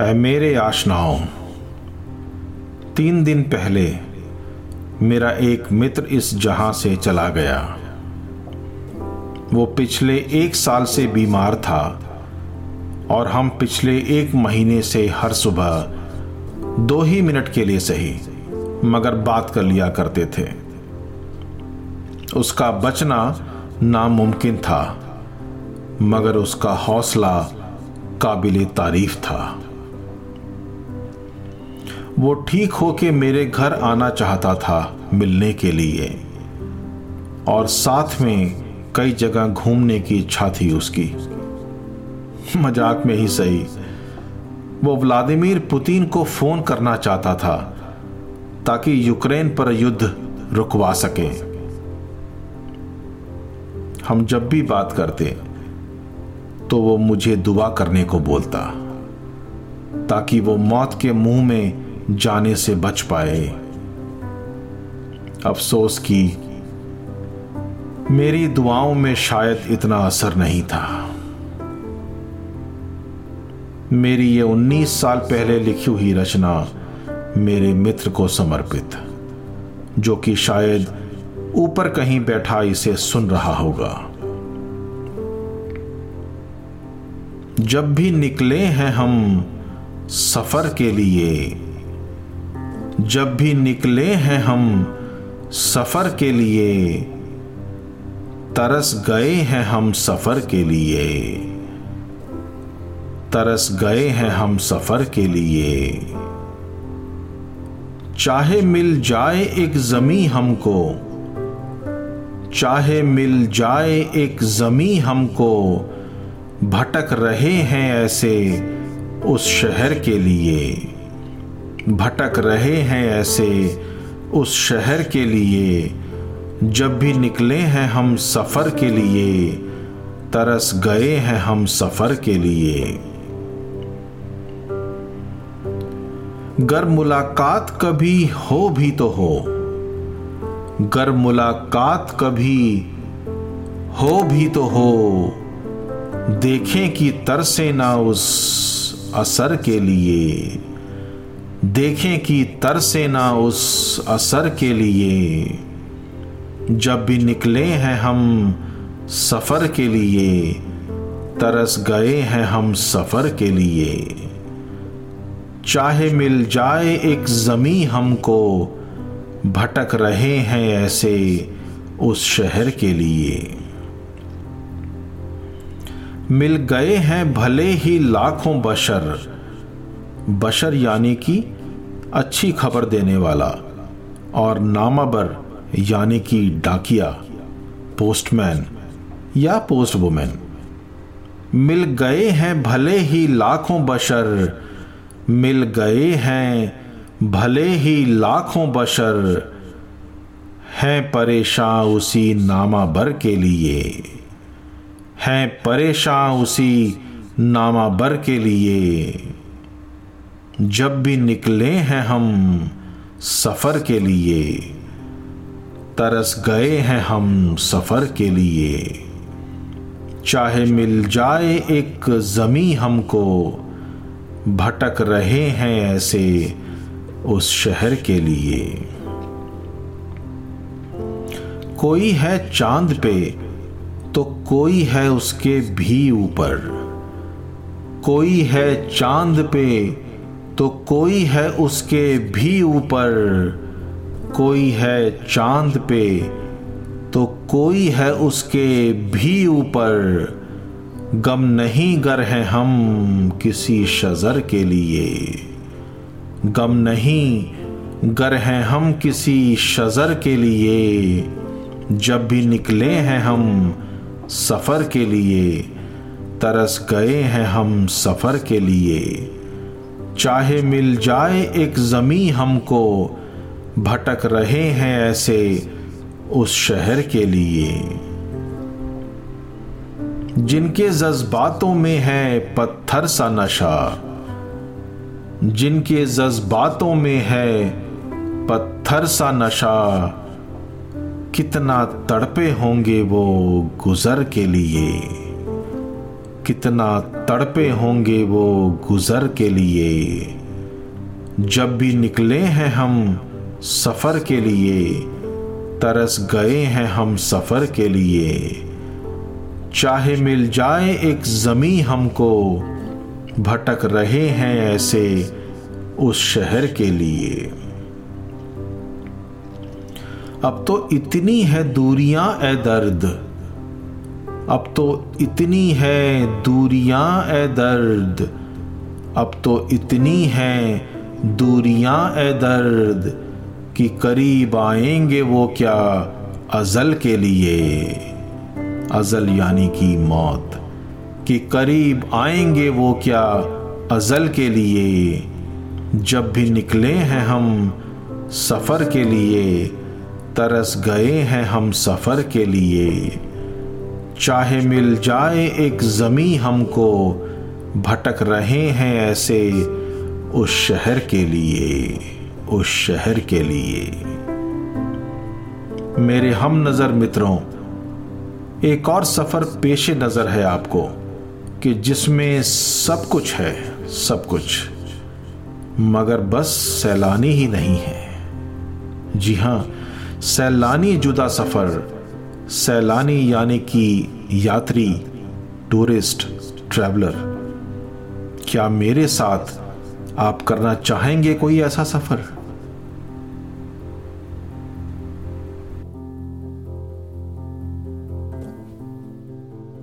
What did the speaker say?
ऐ मेरे आशनाओं, तीन दिन पहले मेरा एक मित्र इस जहाँ से चला गया। वो पिछले एक साल से बीमार था और हम पिछले एक महीने से हर सुबह दो ही मिनट के लिए सही, मगर बात कर लिया करते थे। उसका बचना नामुमकिन था, मगर उसका हौसला काबिल तारीफ़ था। वो ठीक होके मेरे घर आना चाहता था मिलने के लिए। और साथ में कई जगह घूमने की इच्छा थी उसकी। मज़ाक में ही सही। वो व्लादिमीर पुतिन को फ़ोन करना चाहता था, ताकि यूक्रेन पर युद्ध रुकवा सके। हम जब भी बात करते तो वो मुझे दुआ करने को बोलता, ताकि वो मौत के मुँह में जाने से बच पाए। अफसोस की मेरी दुआओं में शायद इतना असर नहीं था। मेरी ये 19 साल पहले लिखी हुई रचना मेरे मित्र को समर्पित, जो कि शायद ऊपर कहीं बैठा इसे सुन रहा होगा। जब भी निकले हैं हम सफ़र के लिए जब भी निकले हैं हम सफ़र के लिए, तरस गए हैं हम सफ़र के लिए। तरस गए हैं हम सफ़र के लिए। चाहे मिल जाए एक जमी हमको, चाहे मिल जाए एक जमी हमको, भटक रहे हैं ऐसे उस शहर के लिए। भटक रहे हैं ऐसे उस शहर के लिए। जब भी निकले हैं हम सफ़र के लिए, तरस गए हैं हम सफ़र के लिए। गर मुलाकात कभी हो भी तो हो, गर मुलाकात कभी हो भी तो हो। देखें कि तरसे ना उस असर के लिए। देखें कि तरसे ना उस असर के लिए, जब भी निकले हैं हम सफ़र के लिए, तरस गए हैं हम सफ़र के लिए। चाहे मिल जाए एक जमी हमको, भटक रहे हैं ऐसे उस शहर के लिए। मिल गए हैं भले ही लाखों बशर बशर यानी कि अच्छी खबर देने वाला और नामाबर यानी कि डाकिया पोस्टमैन या पोस्ट वुमेन मिल गए हैं भले ही लाखों बशर, मिल गए हैं भले ही लाखों बशर, हैं परेशान उसी नामाबर के लिए, हैं परेशान उसी नामाबर के लिए। जब भी निकले हैं हम सफ़र के लिए, तरस गए हैं हम सफ़र के लिए। चाहे मिल जाए एक ज़मी हमको, भटक रहे हैं ऐसे उस शहर के लिए। कोई है चाँद पे तो कोई है उसके भी ऊपर। कोई है चाँद पे तो कोई है उसके भी ऊपर, कोई है चाँद पे तो कोई है उसके भी ऊपर। गम नहीं गर है हम किसी शजर के लिए। गम नहीं गर हैं हम किसी शजर के लिए। जब भी निकले हैं हम सफ़र के लिए, तरस गए हैं हम सफ़र के लिए। चाहे मिल जाए एक ज़मी हमको, भटक रहे हैं ऐसे उस शहर के लिए। जिनके जज्बातों में है पत्थर सा नशा, जिनके जज्बातों में है पत्थर सा नशा, कितना तड़पे होंगे वो गुजर के लिए। कितना तड़पे होंगे वो गुजर के लिए। जब भी निकले हैं हम सफ़र के लिए, तरस गए हैं हम सफ़र के लिए। चाहे मिल जाए एक जमी हमको, भटक रहे हैं ऐसे उस शहर के लिए। अब तो इतनी है दूरियाँ ए दर्द। अब तो इतनी है दूरियाँ, ए दर्द। अब तो इतनी है दूरियाँ, ए दर्द, कि करीब आएँगे वो क्या अजल के लिए? अजल यानी कि मौत। कि करीब आएँगे वो क्या अजल के लिए? जब भी निकले हैं हम सफ़र के लिए, तरस गए हैं हम सफ़र के लिए। चाहे मिल जाए एक ज़मी हमको, भटक रहे हैं ऐसे उस शहर के लिए, उस शहर के लिए। मेरे हम नज़र मित्रों, एक और सफ़र पेशे नज़र है आपको, कि जिसमें सब कुछ है, सब कुछ। मगर बस सैलानी ही नहीं है। जी हाँ, सैलानी जुदा सफ़र सैलानी यानी कि यात्री टूरिस्ट ट्रैवलर क्या मेरे साथ आप करना चाहेंगे कोई ऐसा सफ़र?